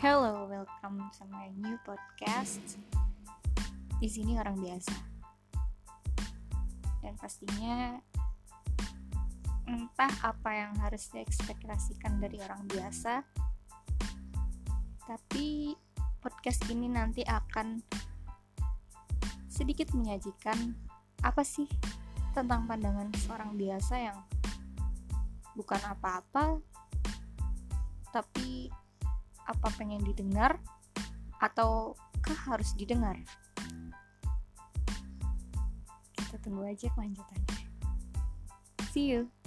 Hello, welcome to my new podcast. Di sini orang biasa. Dan pastinya entah apa yang harus diekspektasikan dari orang biasa. Tapi podcast ini nanti akan sedikit menyajikan apa sih tentang pandangan seorang biasa yang bukan apa-apa tapi apa pengen didengar ataukah harus didengar? Kita tunggu aja kelanjutannya. See you